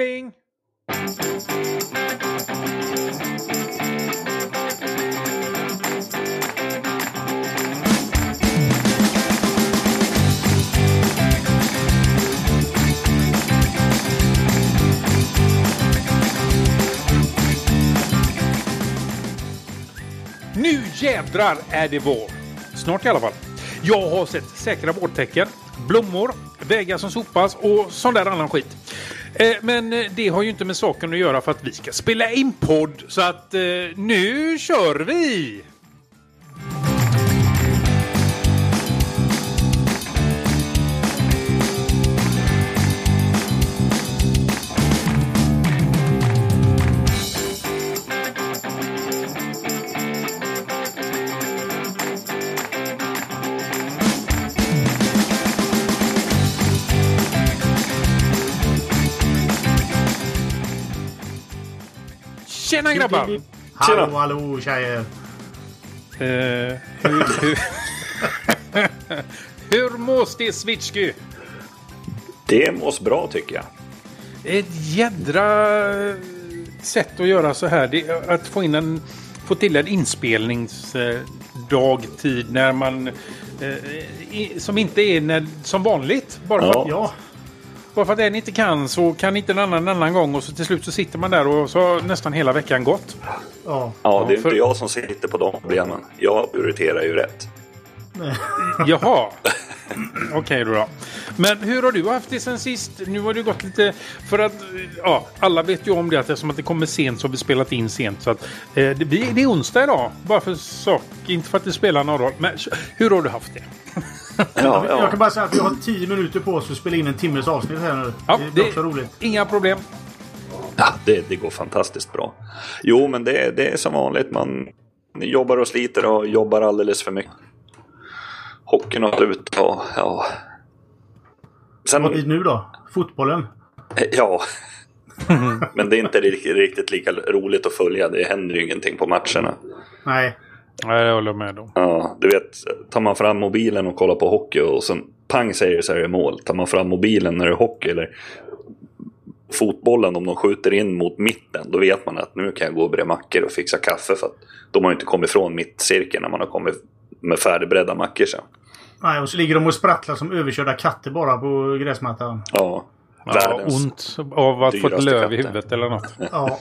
Plingeling! Nu jädrar är det vår! Snart i alla fall. Jag har sett säkra vårtecken, blommor, vägar som sopas och sån där annan skit. Eh, men eh, det har ju inte med saken att göra för att vi ska spela in podd. Så att eh, nu kör vi! Tjena grabbar! Hallå, hallå tjejer! Eh, hur, hur, hur mås det Switchky? Det mås bra tycker jag. Ett jädra sätt att göra så här. Det är att få in en få till en inspelningsdag tid när man eh, i, som inte är när, som vanligt. Bara för, Ja. att, ja, bara för att en inte kan så kan inte en annan en annan gång och så till slut så sitter man där och så har nästan hela veckan gått. Ja. Ja, det är för- inte jag som sitter på de problemen. Jag prioriterar ju rätt. Jaha. Okej då, då. Men hur har du haft det sen sist? Nu har det gått lite... För att ja, alla vet ju om det att eftersom att det kommer sent så har vi spelat in sent. Så att, eh, det, det är onsdag idag. Bara för sak. Inte för att det spelar någon roll. Men hur har du haft det? Ja, Jag ja. kan bara säga att vi har 10 minuter på oss att spela in en timmes avsnitt här nu. Ja, det blir också roligt. Inga problem. ja det, det går fantastiskt bra. Jo, men det, det är som vanligt. Man jobbar och sliter och jobbar alldeles för mycket. Hockeyn har slut och ja. Sen, Vad blir det nu då? Fotbollen? ja. Men det är inte riktigt, riktigt lika roligt att följa. Det händer ju ingenting på matcherna. Nej. Nej, jag håller med om. Ja, du vet, tar man fram mobilen och kollar på hockey och sen pang säger det så är det mål. Tar man fram mobilen när det är hockey eller fotbollen om de skjuter in mot mitten, då vet man att nu kan jag gå och bre mackor och fixa kaffe för att de har ju inte kommit ifrån mittcirkeln när man har kommit med färdigbredda mackor sen. Nej, och så ligger de och sprattlar som överkörda katter bara på gräsmattan. Ja, Ja, världens... ont av att få ett löv i katter. huvudet eller något. Ja.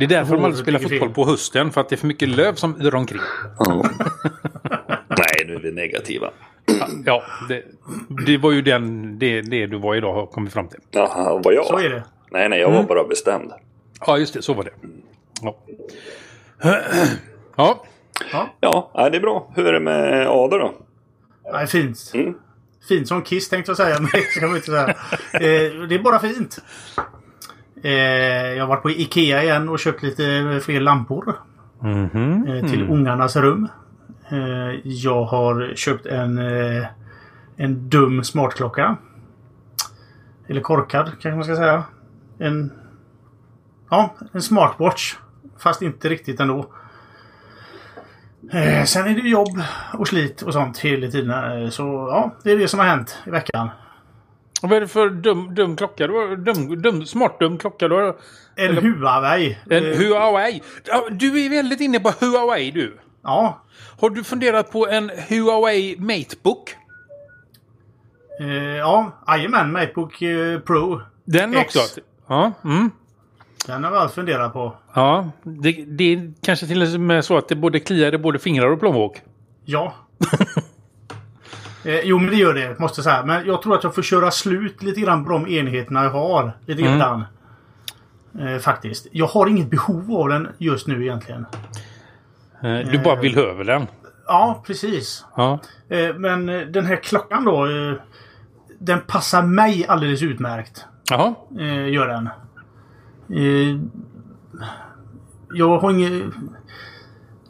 Det är därför de aldrig spelar fotboll på hösten. För att det är för mycket löv som yr omkring. Ja. Nej, nu är vi negativa. Ja, det, det var ju den, det, det du var idag har kommit fram till. Jaha, vad jag? Så är det. Nej, nej, jag var bara bestämd. Ja, just det. Så var det. Ja. Ja. Ja, nej, det är bra. Hur är det med Ada då? Nej, fint. Mm. Fint som Kiss tänkte jag säga. Men det ska man inte säga. Eh, det är bara fint. Eh, jag har varit på Ikea igen och köpt lite fler lampor. Mhm. eh, till ungarnas rum. Eh, jag har köpt en, en dum smartklocka. Eller korkad kanske man ska säga. En, ja, en smartwatch. Fast inte riktigt ändå. Sen är det jobb och slit och sånt hela tiden. Så ja, det är det som har hänt i veckan. Och vad är det för dum, dum klocka? Du har, dum, dum, smart dum klocka? Du har, En Huawei. en Eh, Huawei. Du är väldigt inne på Huawei du. Ja. Har du funderat på en Huawei Matebook? Eh, ja, jajamän. Macbook eh, Pro. Den X. också? Ja. Mm. Den har jag funderat på. Ja, det, det är kanske till och med så att det både kliar i både fingrar och plånbok. Ja. eh, jo, men det gör det. Måste säga. Men jag tror att jag får köra slut lite grann på de enheterna jag har. Lite grann. Eh, faktiskt. Jag har inget behov av den just nu egentligen. Eh, Du bara vill ha över den. Ja, precis. Ja. Eh, men eh, den här klockan då. Eh, den passar mig alldeles utmärkt. Jaha. Eh, gör den. Eh, jag har inget...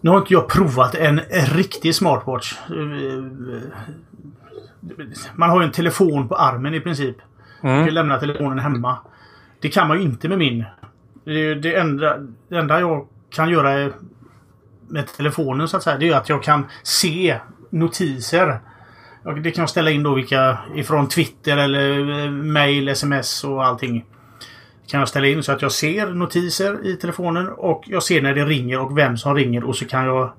Nu har inte jag provat en riktig smartwatch. Man har ju en telefon på armen i princip. Man kan lämna telefonen hemma. Det kan man ju inte med min. Det, det, enda, det enda jag kan göra med telefonen så att säga, det är att jag kan se notiser. Och Det kan jag ställa in då vilka ifrån Twitter eller eh, mail, sms och allting. kan jag ställa in så att jag ser notiser i telefonen och jag ser när det ringer och vem som ringer och så kan jag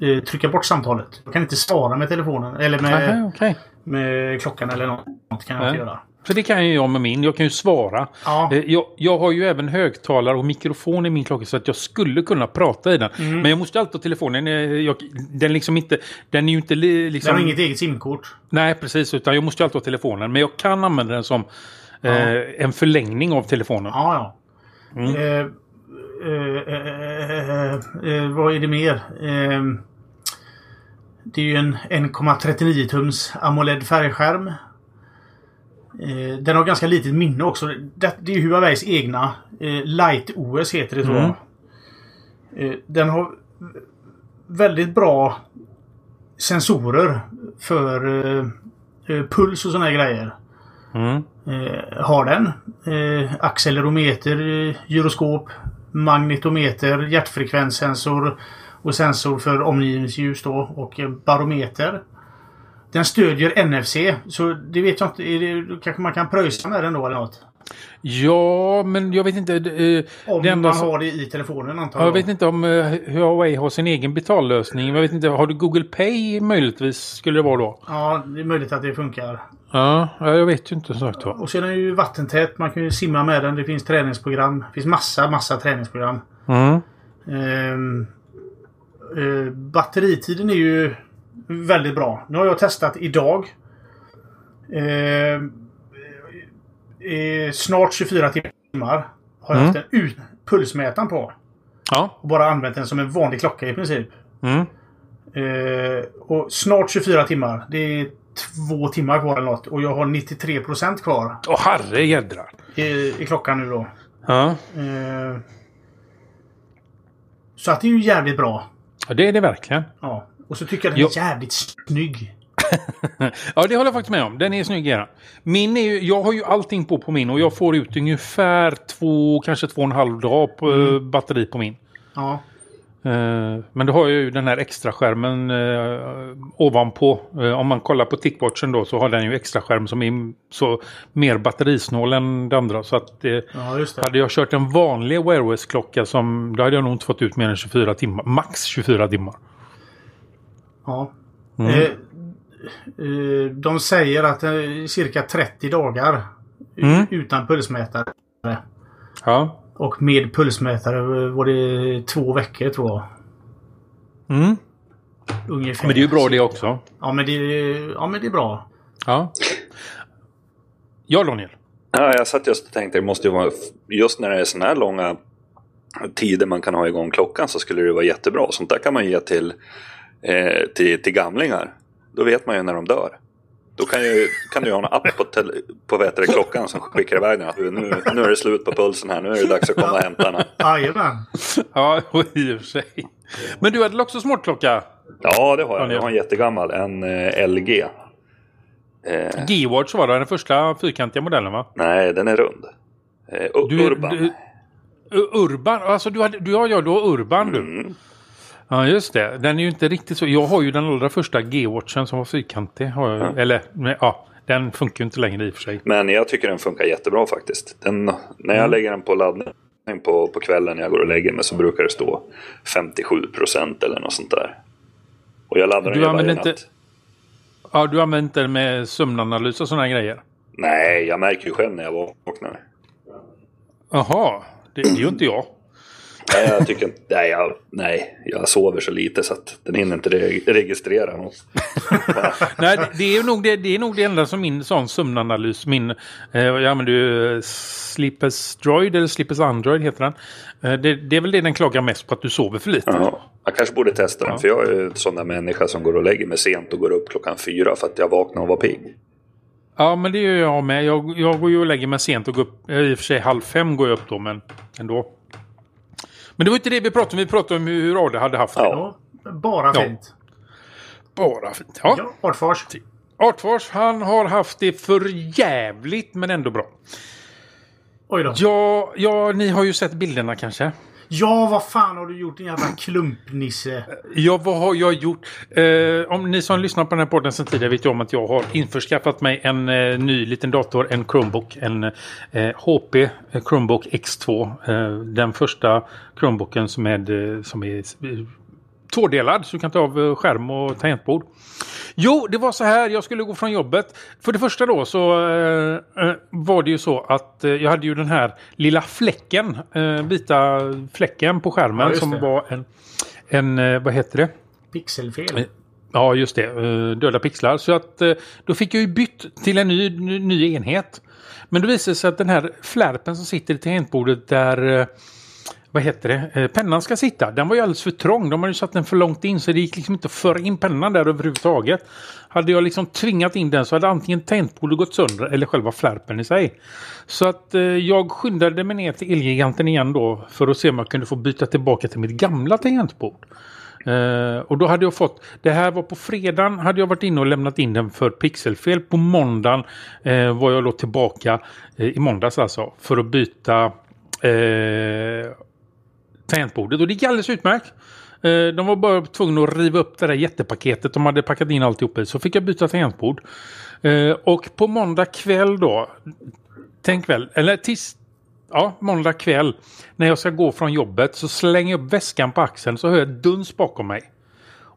eh, trycka bort samtalet. Jag kan inte svara med telefonen eller med, Aha, okej. med klockan eller något. kan jag Nej. inte göra. För det kan ju jag med min. Jag kan ju svara. Ja. Eh, Jag, jag har ju även högtalare och mikrofon i min klocka så att jag skulle kunna prata i den. Mm. Men jag måste alltid ha telefonen. eh, Jag, den liksom inte... Den är ju inte li- liksom... Den har inget eget simkort. Nej, precis. Utan jag måste ju alltid ha telefonen. Men jag kan använda den som eh, en förlängning av telefonen. Ja, ja. Mm. Eh, eh, eh, eh, eh, vad är det mer? Det är ju en 1,39 tums AMOLED färgskärm. Eh, den har ganska litet minne också. Det, det är ju Huaweis egna. Eh, Light OS heter det tror jag. Eh, den har väldigt bra sensorer för puls och såna grejer. Mm. Har den. Accelerometer, gyroskop, magnetometer, hjärtfrekvenssensor och sensor för omgivningsljus då och eh, barometer. Den stödjer NFC, så det vet jag inte. Det, kanske man kan pröjsa med den då eller något? Ja, men jag vet inte. eh, Om man som- har det i telefonen antar Jag vet inte om uh, Huawei har sin egen betallösning. Jag vet inte, har du Google Pay möjligtvis? Skulle det vara då? Ja, det är möjligt att det funkar. Ja, ja, jag vet ju inte som sagt. Och sen är den ju vattentät. Man kan ju simma med den. Det finns träningsprogram. Det finns massa, massa träningsprogram. Mm. Ehm, eh, batteritiden är ju väldigt bra. Nu har jag testat idag. Ehm, eh, snart 24 timmar har jag Mm. haft en ut pulsmätaren på. Ja. Och bara använt den som en vanlig klocka i princip. Mm. Eh, och snart 24 timmar. Det är två timmar kvar eller något. Och jag har 93% kvar Åh herre jädrar. i, i klockan nu då. Ja. Eh, så att det är ju jävligt bra. Ja, det är det verkligen. Ja. Och så tycker jag den Jo. är jävligt snygg. Ja, det håller jag faktiskt med om. Den är snygg. ja. Min är ju, jag har ju allting på på min och jag får ut ungefär två, kanske två och en halv dag på eh, batteri på min. Ja. Eh, Men då har ju den här extra skärmen eh, ovanpå. Eh, om man kollar på Tickwatchen då så har den ju extra skärm som är så mer batterisnål än det andra. Så att eh, Ja, hade jag kört en vanlig Wear OS-klocka som då hade jag nog inte fått ut mer än 24 timmar. Max 24 timmar. Ja. Mm. Eh, eh, de säger att cirka 30 dagar Mm. utan pulsmätare. Ja. Och med pulsmätare eh, var det två veckor tror jag. Mm. Ungefär. Men det är ju bra det också. Ja, men det, ja, men det är bra. Ja. Ja, Daniel. Ja, jag satt just och tänkte, det måste ju vara, just när det är sådana här långa tider man kan ha igång klockan så skulle det vara jättebra. Sånt där kan man ge till, eh, till, till gamlingar. Då vet man ju när de dör. Då kan, ju, kan du ha en app på, tele, på vet du, klockan som skickar iväg den. att Nu, nu är det slut på pulsen här, nu är det dags att komma och hämta den. Jajamän. Ja, i och för sig. Men du hade väl också smartklocka? Ja, det har jag. Jag har en jättegammal, en eh, LG. Eh, G-Watch var det, den första fyrkantiga modellen va? nej, den är rund. Eh, Du, Urban. Du, Urban? Alltså du, hade, du har har Urban du. Mm. Ja just det. Den är ju inte riktigt så. Jag har ju den allra första G-Watchen som var fyrkantig. Jag, Eller ja, den funkar ju inte längre i och för sig. Men jag tycker den funkar jättebra faktiskt. Den, när jag lägger den på laddning på, på kvällen när jag går och lägger mig så brukar det stå 57% eller något sånt där. Och jag laddar den Du ju varje använder natt. inte- Ja, du använder inte den med sömnanalys och sådana grejer? Nej, jag märker ju själv när jag vaknar. Jaha, det, det är ju inte jag. Nej, jag tycker inte... Nej jag, nej, jag sover så lite så att den hinner inte re- registrera något. Nej, det- är nog det, det är nog det enda som min sån sömnanalys, min, eh, jag använder ju eh, Sleepers Droid eller Sleepers Android heter den. Eh, det, det är väl det den klagar mest på att du sover för lite. Ja, jag kanske borde testa den, för jag är ju en sån där människa som går och lägger mig sent och går upp klockan fyra för att jag vaknar och var pigg. Ja, men det gör jag med. Jag, jag går ju och lägger mig sent och går upp, eh, i och för sig halv fem går jag upp då, men ändå. Men det var inte det vi pratade om, vi pratade om hur, Ade hade haft det. Ja. Bara Ja. fint. Bara fint. Ja. Ja, Artfors. Artfors, han har haft det för jävligt men ändå bra. Oj då. Ja, ja, ni har ju sett bilderna kanske? Ja, vad fan har du gjort din jävla klumpnisse? Ja, vad har jag gjort? Eh, om ni som lyssnar på den här podden sedan tidigare vet ju om att jag har införskaffat mig en eh, ny liten dator, en Chromebook. En eh, HP eh, Chromebook X2. Eh, den första Chromebooken som är, eh, som är eh, tvådelad så du kan ta av eh, skärm och tangentbord. Jo, det var så här. Jag skulle gå från jobbet. För det första då så eh, eh var det ju så att eh, jag hade ju den här lilla fläcken, eh, vita fläcken på skärmen Ja, som det. var en, en eh, vad heter det? Pixelfel. Ja, just det. Döda pixlar. Så att då fick jag ju bytt till en ny, ny, enhet. Men då visade det sig att den här flärpen som sitter i tangentbordet där vad heter det? Eh, Pennan ska sitta. Den var ju alldeles för trång. De hade ju satt den för långt in så det gick liksom inte att föra in pennan där överhuvudtaget. Hade jag liksom tvingat in den så hade antingen tangentbordet gått sönder eller själva flärpen i sig. Så att eh, jag skyndade mig ner till Elgiganten igen då för att se om jag kunde få byta tillbaka till mitt gamla tangentbord. Eh, och då hade jag fått, det här var på fredagen, hade jag varit inne och lämnat in den för pixelfel. På måndagen eh, var jag då tillbaka, eh, i måndags alltså, för att byta eh, tangentbordet. Och det gick alldeles utmärkt. Eh, de var bara tvungna att riva upp det där jättepaketet de hade packat in alltihop i. Så fick jag byta tangentbord. Eh, och på måndag kväll då, tänk väl, eller tis, ja, måndag kväll när jag ska gå från jobbet så slänger jag upp väskan på axeln så hör jag duns bakom mig.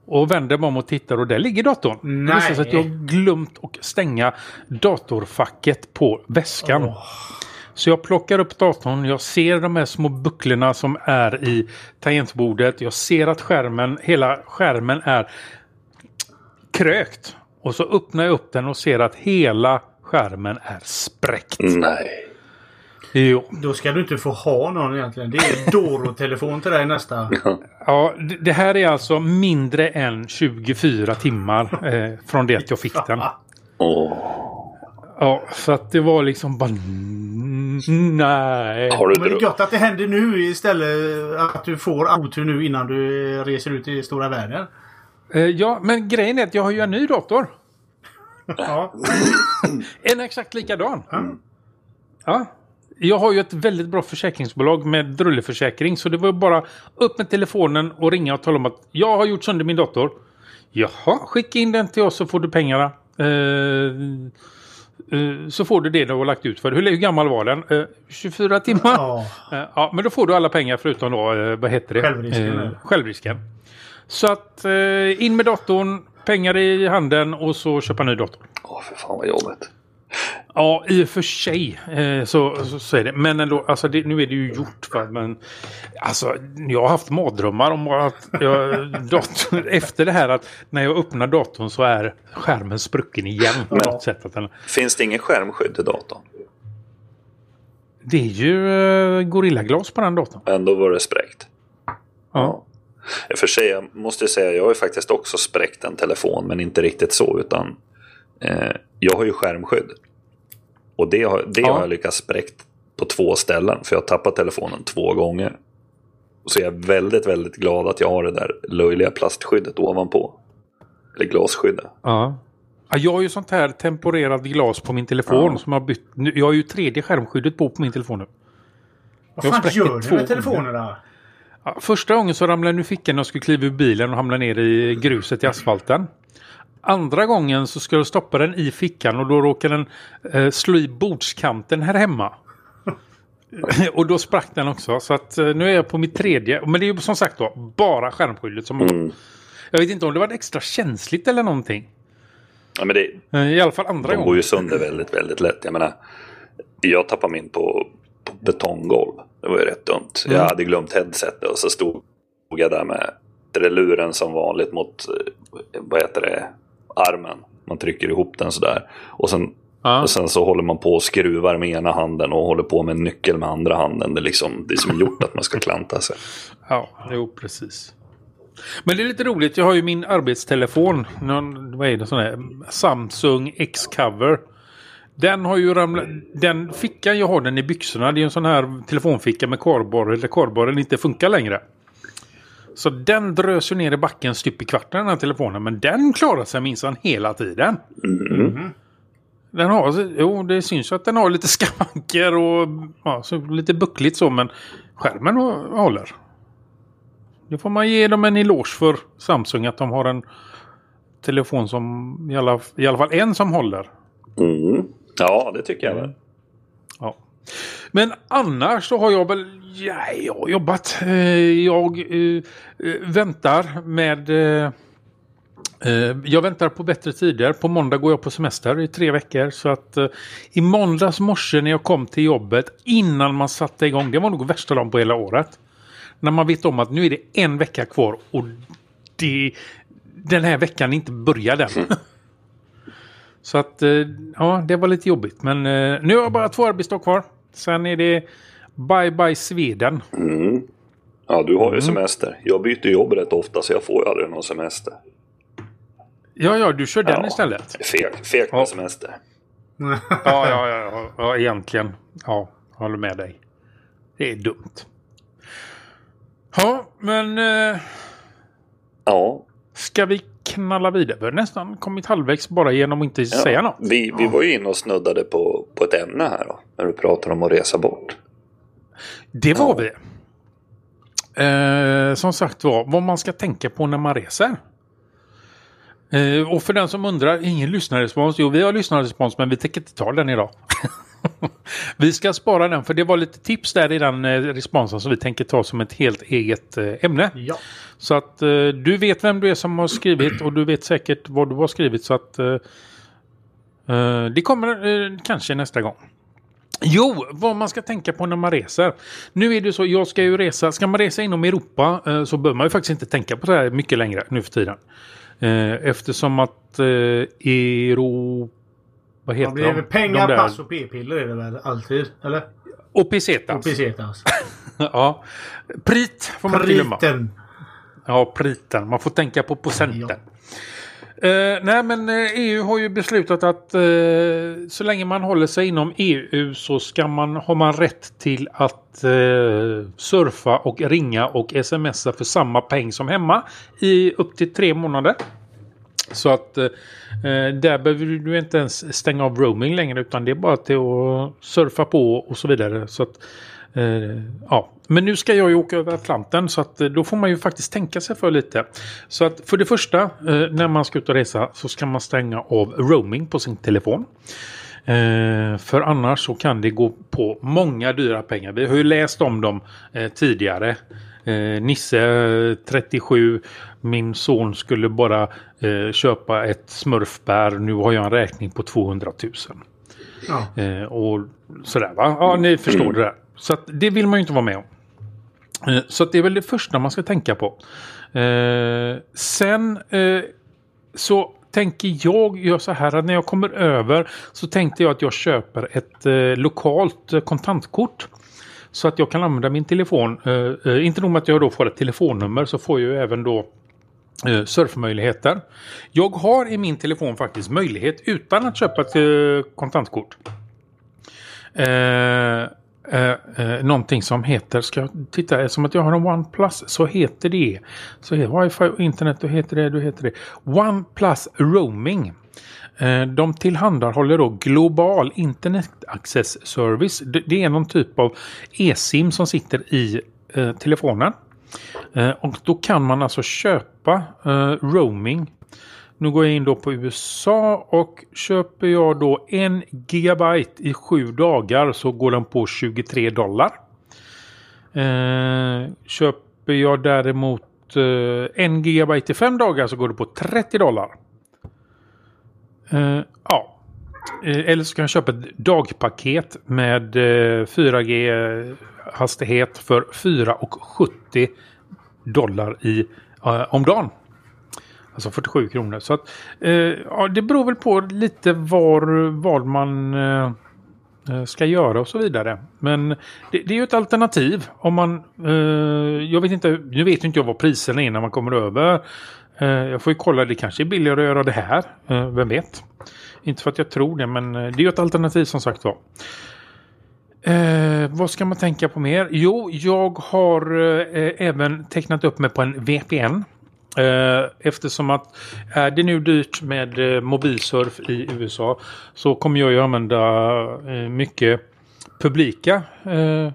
Och vänder mig om och tittar och där ligger datorn. Det Nej. visar sig att jag har glömt att stänga datorfacket på väskan. Så jag plockar upp datorn, jag ser de här små bucklorna som är i tangentbordet. Jag ser att skärmen, hela skärmen är krökt. Och så öppnar jag upp den och ser att hela skärmen är spräckt. Nej. Jo. Då ska du inte få ha någon egentligen. Det är Doro-telefon till dig nästa. Ja, det- här är alltså mindre än 24 timmar eh, från det att jag fick den. Åh. Ja, så att det var liksom bara... Nej. Har du Men det är gott att det händer nu istället. Att du får otur nu innan du reser ut i stora världen. Eh, Ja, men grejen är att jag har ju en ny dator. Ja. En exakt likadan. Ja. Jag har ju ett väldigt bra försäkringsbolag med drulleförsäkring. Så det var ju bara upp med telefonen och ringa och tala om att jag har gjort sönder min dator. Jaha, skicka in den till oss så får du pengarna. Eh, så får du det du har lagt ut för. Hur, hur gammal var den? Eh, 24 timmar? Ja. Eh, Ja, men då får du alla pengar förutom då, eh, vad heter det? Självrisken, Eh, självrisken. Så att eh, in med datorn, pengar i handen och så köpa ny dator. Åh, för fan vad jobbigt. Ja, i och för sig eh, så, så, så är det. Men ändå, alltså det, nu är det ju gjort. Va? Men alltså, jag har haft mardrömmar om att jag, datorn, efter det här att när jag öppnar datorn så är skärmen sprucken igen. På Ja. något sätt. Att den, Finns det ingen skärmskydd i datorn? det är ju eh, gorillaglas på den datorn. Ändå var det spräckt. Ja. I och för sig, jag måste säga, jag har ju faktiskt också spräckt en telefon, men inte riktigt så, utan eh, jag har ju skärmskydd. Och det, har, det Ja. har jag lyckats spräckt på två ställen, för jag har tappat telefonen två gånger. Så jag är väldigt, väldigt glad att jag har det där löjliga plastskyddet ovanpå. Eller glasskyddet. Ja. Ja, Jag har ju sånt här temporerat glas på min telefon Ja. som jag bytt. nu- Jag har ju 3D-skärmskyddet på på min telefon nu. Vad Jag fan gör två du med telefonerna? Ja, första gången så ramlade den ur fickan när jag skulle kliva ur bilen och hamna ner i gruset i asfalten. Andra gången så skulle jag stoppa den i fickan och då råkade den eh, slå i bordskanten här hemma. och då sprack den också. Så att eh, nu är jag på mitt tredje. Men det är ju som sagt då bara skärmskyddet som Mm. Jag vet inte om det var extra känsligt eller någonting. Ja, men det, Eh, I alla fall andra de går gången. ju sönder väldigt, väldigt lätt. Jag menar, jag tappade min på, på betonggolv. Det var ju rätt dumt. Mm. Jag hade glömt headsetet och så stod jag där med luren som vanligt mot, eh, vad heter det, armen. Man trycker ihop den sådär. Och sen, Ja. och sen så håller man på och skruvar med ena handen och håller på med en nyckel med andra handen. Det är liksom det är som gjort att man ska klanta sig. Ja, jo precis. Men det är lite roligt. Jag har ju min arbetstelefon. Någon, vad är det? Sån här Samsung X-Cover. Den har ju ramlat... Den fickan jag har den i byxorna. Det är en sån här telefonficka med kardborre. Där kardborren inte funkar längre. Så den drös ju ner i backen stup i kvarten den här telefonen. Men den klarar sig minsann hela tiden. Den har, jo det syns ju att den har lite skavanker och ja, så lite buckligt så men skärmen håller. det får man ge dem en eloge för Samsung att de har en telefon som i alla, i alla fall en som håller. Mm. Ja, det tycker jag väl. Ja. Men annars så har jag väl ja, jag har jobbat. Eh, jag eh, eh, väntar med eh, eh, jag väntar på bättre tider. På måndag går jag på semester i tre veckor. Så att eh, i måndags morse när jag kom till jobbet innan man satte igång. Det var nog värsta dagen på hela året. När man vet om att nu är det en vecka kvar och det, den här veckan inte börjar den. Så att eh, ja, det var lite jobbigt. Men eh, nu har jag bara två arbetsdagar kvar. Sen är det bye bye Sweden. Mm. Ja, du har ju Mm. semester. Jag byter jobb rätt ofta så jag får ju aldrig någon semester. Ja, ja, du kör den Ja. istället. Fegt Ja. med semester. Ja, ja, ja, ja, ja, egentligen. Ja, håller med dig. Det är dumt. Ja, men eh, Ja, ska vi knalla vidare? Vi har nästan kommit halvvägs bara genom att inte ja. säga något. Vi, vi var ju inne och snuddade på, på ett ämne här då. När du pratar om att resa bort. Det var Ja. vi. Eh, som sagt var, vad man ska tänka på när man reser. Eh, och för den som undrar, ingen lyssnarrespons. Jo, vi har lyssnarrespons men vi tänker inte ta den idag. vi ska spara den för det var lite tips där i den eh, responsen som vi tänker ta som ett helt eget eh, ämne. Ja. Så att eh, du vet vem du är som har skrivit och du vet säkert vad du har skrivit så att det kommer kanske nästa gång. Jo, vad man ska tänka på när man reser. Nu är det så, jag ska ju resa, ska man resa inom Europa så bör man ju faktiskt inte tänka på det här mycket längre nu för tiden. Eftersom att eh, Euro... Vad heter Det blir de? pengar, de där- pass och p-piller är det väl alltid? Eller? Och pesetas. Och pesetas. ja. Prit får man inte glömma. Priten. Ja, priten. Man får tänka på procenten. Eh, nej, men eh, EU har ju beslutat att eh, så länge man håller sig inom EU så ska man, har man rätt till att eh, surfa och ringa och smsa för samma peng som hemma i upp till tre månader. Så att eh, eh där behöver du inte ens stänga av roaming längre utan det är bara till att surfa på och så vidare. Så att, eh, ja. Men nu ska jag ju åka över Atlanten så att eh, då får man ju faktiskt tänka sig för lite. Så att för det första eh, när man ska ut och resa så ska man stänga av roaming på sin telefon. Eh, för annars så kan det gå på många dyra pengar. Vi har ju läst om dem eh, tidigare. Eh, Nisse, eh, 37, min son skulle bara eh, köpa ett smurfbär. Nu har jag en räkning på 200 000. Ja. Eh, och sådär va? Ja, ni förstår det där. Så att det vill man ju inte vara med om. Eh, så det är väl det första man ska tänka på. Eh, sen eh, så tänker jag göra så här att när jag kommer över så tänkte jag att jag köper ett eh, lokalt kontantkort. Så att jag kan använda min telefon. Eh, eh, inte nog med att jag då får ett telefonnummer så får jag ju även då eh, surfmöjligheter. Jag har i min telefon faktiskt möjlighet utan att köpa ett eh, kontantkort. Eh, eh, eh, någonting som heter, ska jag titta, som att jag har en OnePlus så heter det, så heter wifi och internet, då heter det, då heter det OnePlus Roaming. Eh, de tillhandahåller då global internet access service. Det är någon typ av e-sim som sitter i eh, telefonen. Eh, och då kan man alltså köpa eh, roaming. Nu går jag in då på USA och köper jag då en gigabyte i sju dagar så går den på 23 dollar. Eh, köper jag däremot eh, en gigabyte i fem dagar så går det på 30 dollar. Uh, ja. Eh, eller så kan jag köpa ett dagpaket med eh, 4G hastighet för 4,70 dollar i, om dagen. Alltså 47 kronor. Så att, ja, det beror väl på lite var, vad man ska göra och så vidare. Men det, det är ju ett alternativ. Om man, eh, jag vet inte, nu vet inte jag vad priserna är när man kommer över. Eh, jag får ju kolla, det kanske är billigare att göra det här. Eh, vem vet? Inte för att jag tror det, men eh, det är ju ett alternativ som sagt var. Eh, vad ska man tänka på mer? Jo, jag har eh, även tecknat upp mig på en VPN. Eh, eftersom att är det nu dyrt med eh, mobilsurf i USA så kommer jag ju använda eh, mycket publika eh,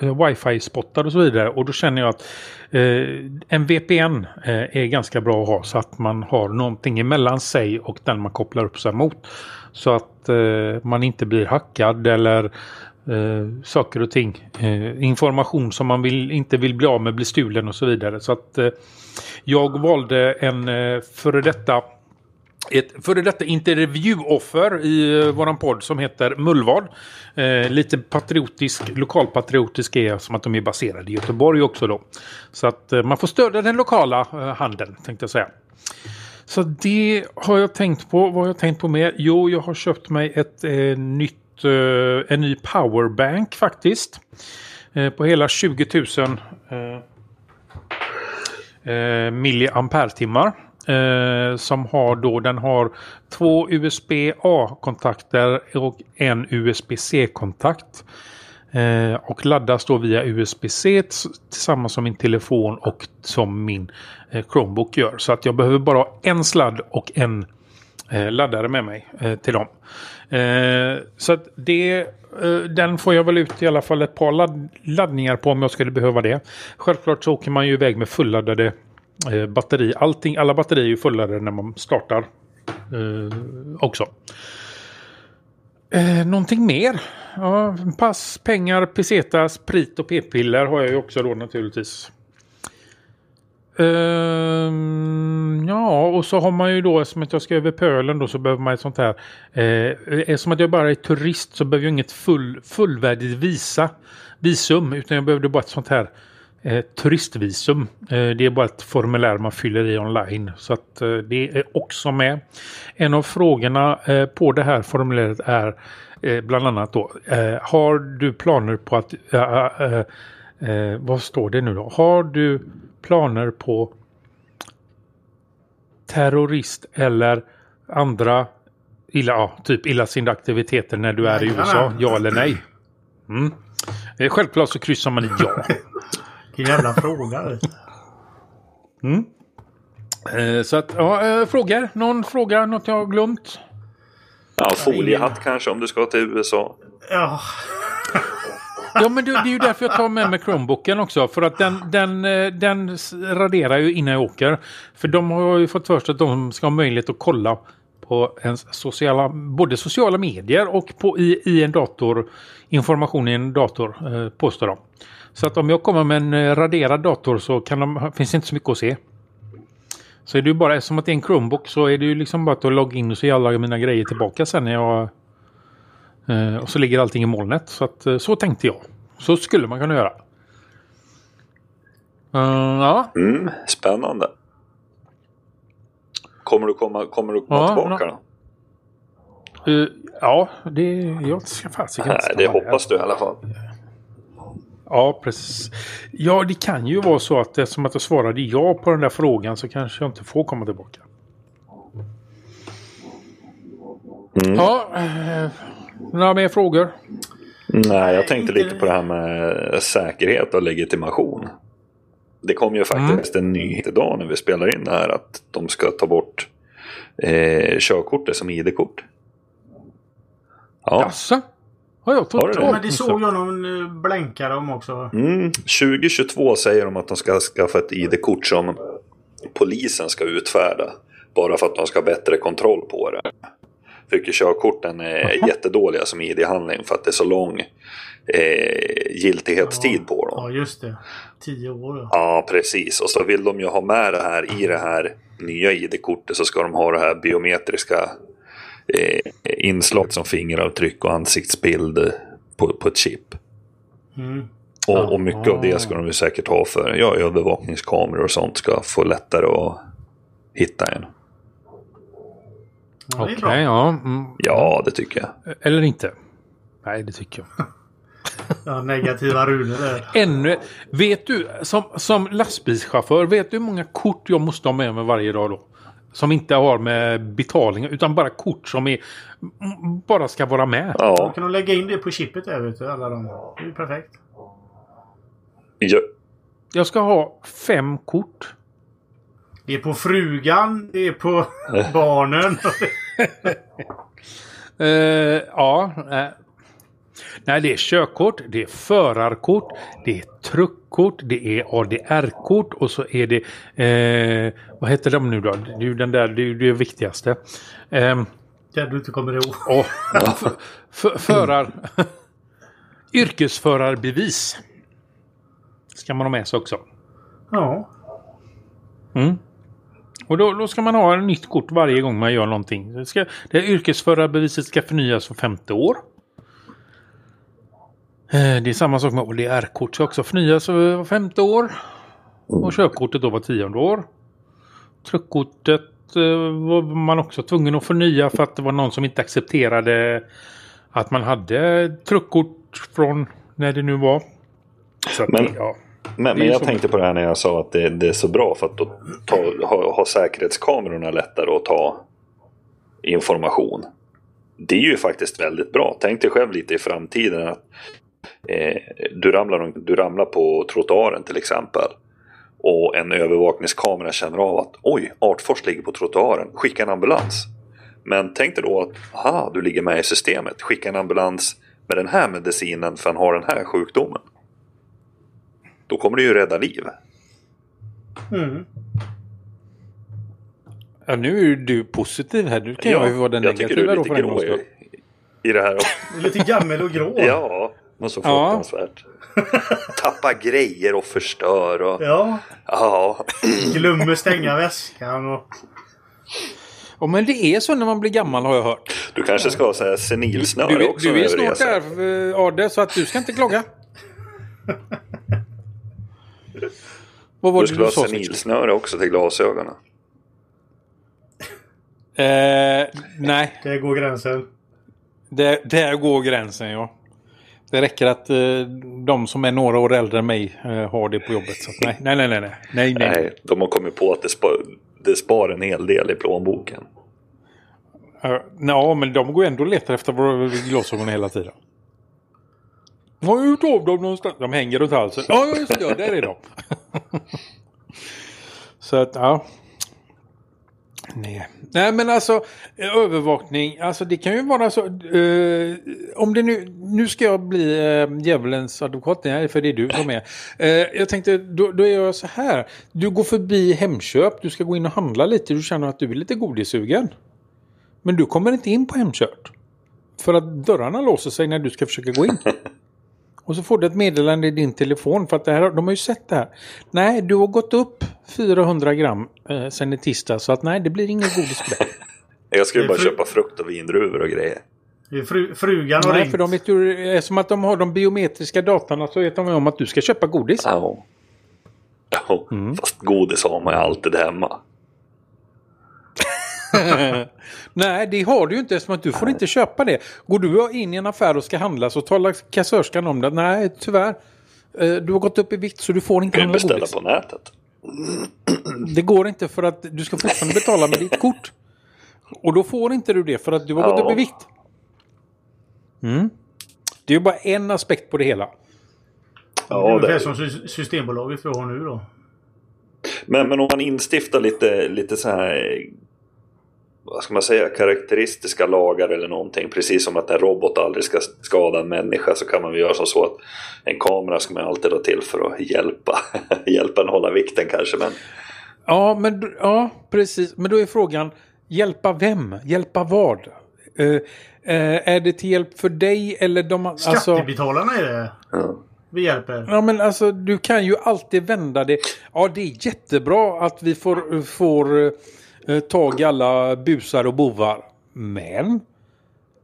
wifi-spottar och så vidare. Och då känner jag att Eh, en VPN eh, är ganska bra att ha så att man har någonting emellan sig och den man kopplar upp sig mot. Så att eh, man inte blir hackad eller eh, saker och ting. Eh, information som man vill, inte vill bli av med blir stulen och så vidare. Så att eh, jag valde en eh, före detta ett före detta intervjuoffer i eh, våran podd som heter Mullvad. Eh, lite patriotisk, lokalpatriotisk är som att de är baserade i Göteborg också då. Så att eh, man får stödja den lokala eh, handeln tänkte jag säga. Så det har jag tänkt på. Vad har jag tänkt på mer? Jo, jag har köpt mig ett eh, nytt, eh, en ny powerbank faktiskt. Eh, på hela 20 000 eh, eh, milliampere-timmar. Eh, som har då, den har två USB-A-kontakter och en USB-C-kontakt. Eh, och laddas då via USB-C tillsammans som min telefon och som min eh, Chromebook gör. Så att jag behöver bara en sladd och en eh, laddare med mig eh, till dem. Eh, så att det, eh, den får jag väl ut i alla fall ett par ladd laddningar på om jag skulle behöva det. Självklart så åker man ju iväg med fulladdade eh, batteri. Allting, alla batterier är ju fullare när man startar eh, också. Eh, någonting mer? Ja, pass, pengar, pesetas, sprit och p-piller har jag ju också då naturligtvis. Ehm, ja, och så har man ju då, som att jag ska över pölen då, så behöver man ett sånt här. Eh, eftersom att jag bara är turist så behöver jag inget full, fullvärdigt visa, visum, utan jag behövde bara ett sånt här eh, turistvisum. Eh, det är bara ett formulär man fyller i online. Så att eh, det är också med. En av frågorna eh, på det här formuläret är eh, bland annat då. eh, har du planer på att... vad står det nu då? Har du planer på terrorist eller andra illa, ja, typ illasinnade aktiviteter när du är i USA? Ja eller nej? Mm. Självklart så kryssar man i ja. Vilken jävla fråga. du. Eh, Så att, ja, eh, frågor? Någon fråga? Något jag har glömt? Ja, foliehatt kanske om du ska till USA. Ja, Ja, men det, det är ju därför jag tar med mig Chromebooken också. För att den, den, eh, den raderar ju innan jag åker. För de har ju fått för sig att de ska ha möjlighet att kolla på ens sociala, både sociala medier och på, i, i en dator, information i en dator, eh, påstår de. Så att om jag kommer med en eh, raderad dator så kan de, finns det inte så mycket att se. Så är det ju bara, som att det är en Chromebook så är det ju liksom bara att logga in och se alla mina grejer tillbaka sen när jag Eh, och så ligger allting i molnet. Så, att, så tänkte jag. Så skulle man kunna göra. Eh, ja, Mm, spännande. Kommer du komma, kommer du komma Ja, tillbaka då? Eh, ja det... Jag ska fasiken stanna det hoppas du i alla fall. Ja, precis. Ja, det kan ju vara så att eftersom att jag svarade ja på den där frågan så kanske jag inte får komma tillbaka. Mm. Ja, eh, några mer frågor? Nej, jag tänkte inte- lite på det här med säkerhet och legitimation. Det kom ju faktiskt en nyhet idag när vi spelar in det här att de ska ta bort eh, körkortet som ID-kort. Ja, Jaså? Har jag du det? men det såg jag någon blänkare om också. mm, 2022 säger de att de ska skaffa ett ID-kort som polisen ska utfärda. Bara för att de ska ha bättre kontroll på det. Tycker körkorten är jättedåliga som ID-handling för att det är så lång eh, giltighetstid på dem. Ja, just det. Tio år. Ja. Ja, precis. Och så vill de ju ha med det här i det här nya ID-kortet så ska de ha det här biometriska eh, inslaget som fingeravtryck och ansiktsbild på, på ett chip. Mm. Och, och mycket av det ska de ju säkert ha för ja, övervakningskameror och sånt ska få lättare att hitta en. Ja, Okej, bra. ja. Mm. Ja, det tycker jag. Eller inte. Nej, det tycker jag. Ja, negativa runor där. Ännu, vet du, som, som lastbilschaufför, vet du hur många kort jag måste ha med mig varje dag då? Som inte har med betalning utan bara kort som är, bara ska vara med. Ja, Kan de lägga in det på chippet där vet du? Alla de. Det är perfekt. ja, Jag ska ha fem kort. Det är på frugan, det är på barnen. Eh, ja, eh, Nej, det är körkort, det är förarkort, det är truckkort, det är ADR-kort och så är det... Eh, vad heter de nu då? Det är ju den där, det är det viktigaste. Eh, Det du inte kommer ihåg. åh, f- f- förar... Yrkesförarbevis. Ska man ha med sig också. Ja. Mm. Och då, då ska man ha ett nytt kort varje gång man gör någonting. Det, ska, det här yrkesförarbeviset ska förnyas var femte år. Eh, Det är samma sak med ODR-kort. Ska också förnyas var femte år. Och körkortet då var tionde år. Truckkortet eh, var man också tvungen att förnya för att det var någon som inte accepterade att man hade truckkort från när det nu var. Att, Men- ja. Men, men jag så tänkte på det här när jag sa att det, det är så bra för att då ta, ha, ha säkerhetskamerorna lättare att ta information. Det är ju faktiskt väldigt bra. Tänk dig själv lite i framtiden att du, ramlar, du ramlar på trottoaren till exempel. Och en övervakningskamera känner av att oj, Artfors ligger på trottoaren, skicka en ambulans. Men tänk dig då att aha, du ligger med i systemet, skicka en ambulans med den här medicinen för han har den här sjukdomen. Då kommer det ju rädda liv. Mm. Ja, nu är du positiv här. Du kan ju vara den jag tycker du negativa är då lite för en gångs grå skull. i, i det här. Lite gammel och grå. ja, men så Ja. fruktansvärt. Tappa grejer och förstör och... Ja. Ja. Glömmer stänga väskan och... Ja, men det är så när man blir gammal har jag hört. Du kanske ska ha här senilsnöre Du, också du är du snart där eh, Ade, så att du ska inte klaga. Vad var Du det skulle du ha sa? senilsnöre också till glasögonen. Eh, nej, Där går gränsen. där, där går gränsen ja. Det räcker att eh, de som är några år äldre än mig eh, har det på jobbet. Så nej, nej, nej, nej, nej, nej, nej. De har kommit på att det spar, det spar en hel del i plånboken. Uh, ja, men de går ändå och letar efter våra glasögon hela tiden. Var har gjort av dem någonstans? De hänger runt halsen. Ja, just det. Där är de. så att, ja. Nej. Nej, men alltså eh, övervakning. Alltså det kan ju vara så. eh, om det nu. Nu ska jag bli uh, djävulens advokat. Nej, för det är du som är. Eh, jag tänkte, då, då är jag så här. Du går förbi Hemköp. Du ska gå in och handla lite. Du känner att du är lite godissugen. Men du kommer inte in på Hemköp. För att dörrarna låser sig när du ska försöka gå in. Och så får du ett meddelande i din telefon för att det här, de har ju sett det här. Nej, du har gått upp 400 gram eh, sen i tisdag så att nej, det blir inget godis på dig. Jag skulle bara fru- köpa frukt och vindruvor och grejer. Fru, frugan har nej, ringt. för de vet ju, som att de har de biometriska datorna så vet de om att du ska köpa godis. Ja. Ja, Mm. Fast godis har man ju alltid hemma. nej, det har du ju inte eftersom att du får inte köpa det. Går du in i en affär och ska handla så talar kassörskan om det. Nej, tyvärr. Eh, Du har gått upp i vikt så du får inte Du kan handla beställa godis. på nätet. Det går inte för att du ska fortfarande betala med ditt kort. Och då får inte du det för att du har gått Ja. upp i vikt. Mm. Det är ju bara en aspekt på det hela. det är Ja, ungefär det, som sy- Systembolaget vi har nu då. Men, men om man instiftar lite, lite så här vad ska man säga, karaktäristiska lagar eller någonting. Precis som att en robot aldrig ska skada en människa så kan man väl göra som så att en kamera ska man alltid ha till för att hjälpa, hjälpa en hålla vikten kanske. Men Ja, men ja, precis. Men då är frågan, hjälpa vem? Hjälpa vad? Eh, eh, är det till hjälp för dig eller de... Alltså, Skattebetalarna är det. ja. Vi hjälper. Ja men alltså du kan ju alltid vända det. Ja det är jättebra att vi får, får tag i alla busar och bovar. Men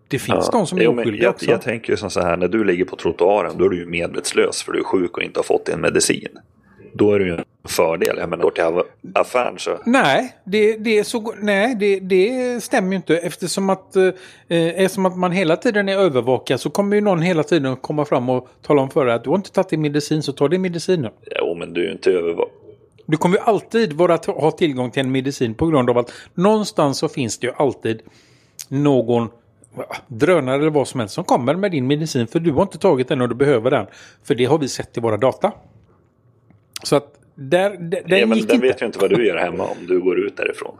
det finns de som är Jo, oskyldiga jag, också. jag tänker ju som så här, när du ligger på trottoaren då är du ju medvetslös för du är sjuk och inte har fått din medicin. Då är det ju en fördel. Jag menar, går till affären så... Nej, det, det, är så, nej det, det stämmer ju inte eftersom att, eh, eftersom att man hela tiden är övervakad så kommer ju någon hela tiden att komma fram och tala om för dig att du har inte tagit din medicin så ta din medicin nu. Jo, men du är ju inte övervakad. Du kommer ju alltid vara, ha tillgång till en medicin på grund av att någonstans så finns det ju alltid någon drönare eller vad som helst som kommer med din medicin för du har inte tagit den och du behöver den. För det har vi sett i våra data. Så att där, där, den Ja, men gick den inte. vet ju inte vad du gör hemma om du går ut därifrån.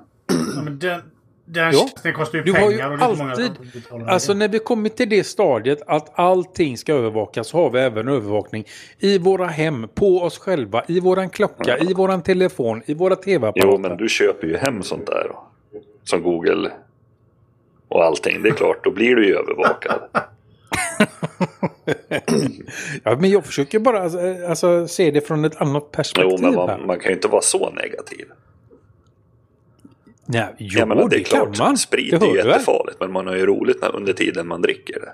Ja, men den, Den Ja. tjänsten kostar ju Du har pengar ju och många alltid, betalar alltså det. när vi kommer till det stadiet att allting ska övervakas så har vi även övervakning i våra hem, på oss själva, i våran klocka, i våran telefon, i våra tv-apparater. Jo, men du köper ju hem sånt där. då. Som Google och allting. Det är klart, då blir du ju övervakad. Ja, men jag försöker bara alltså, alltså, se det från ett annat perspektiv Jo, men man, man kan ju inte vara så negativ. Nej, jo, Jag menar, det är kan klart, man. sprit Det är ju jättefarligt. Men man har ju roligt när, under tiden man dricker det.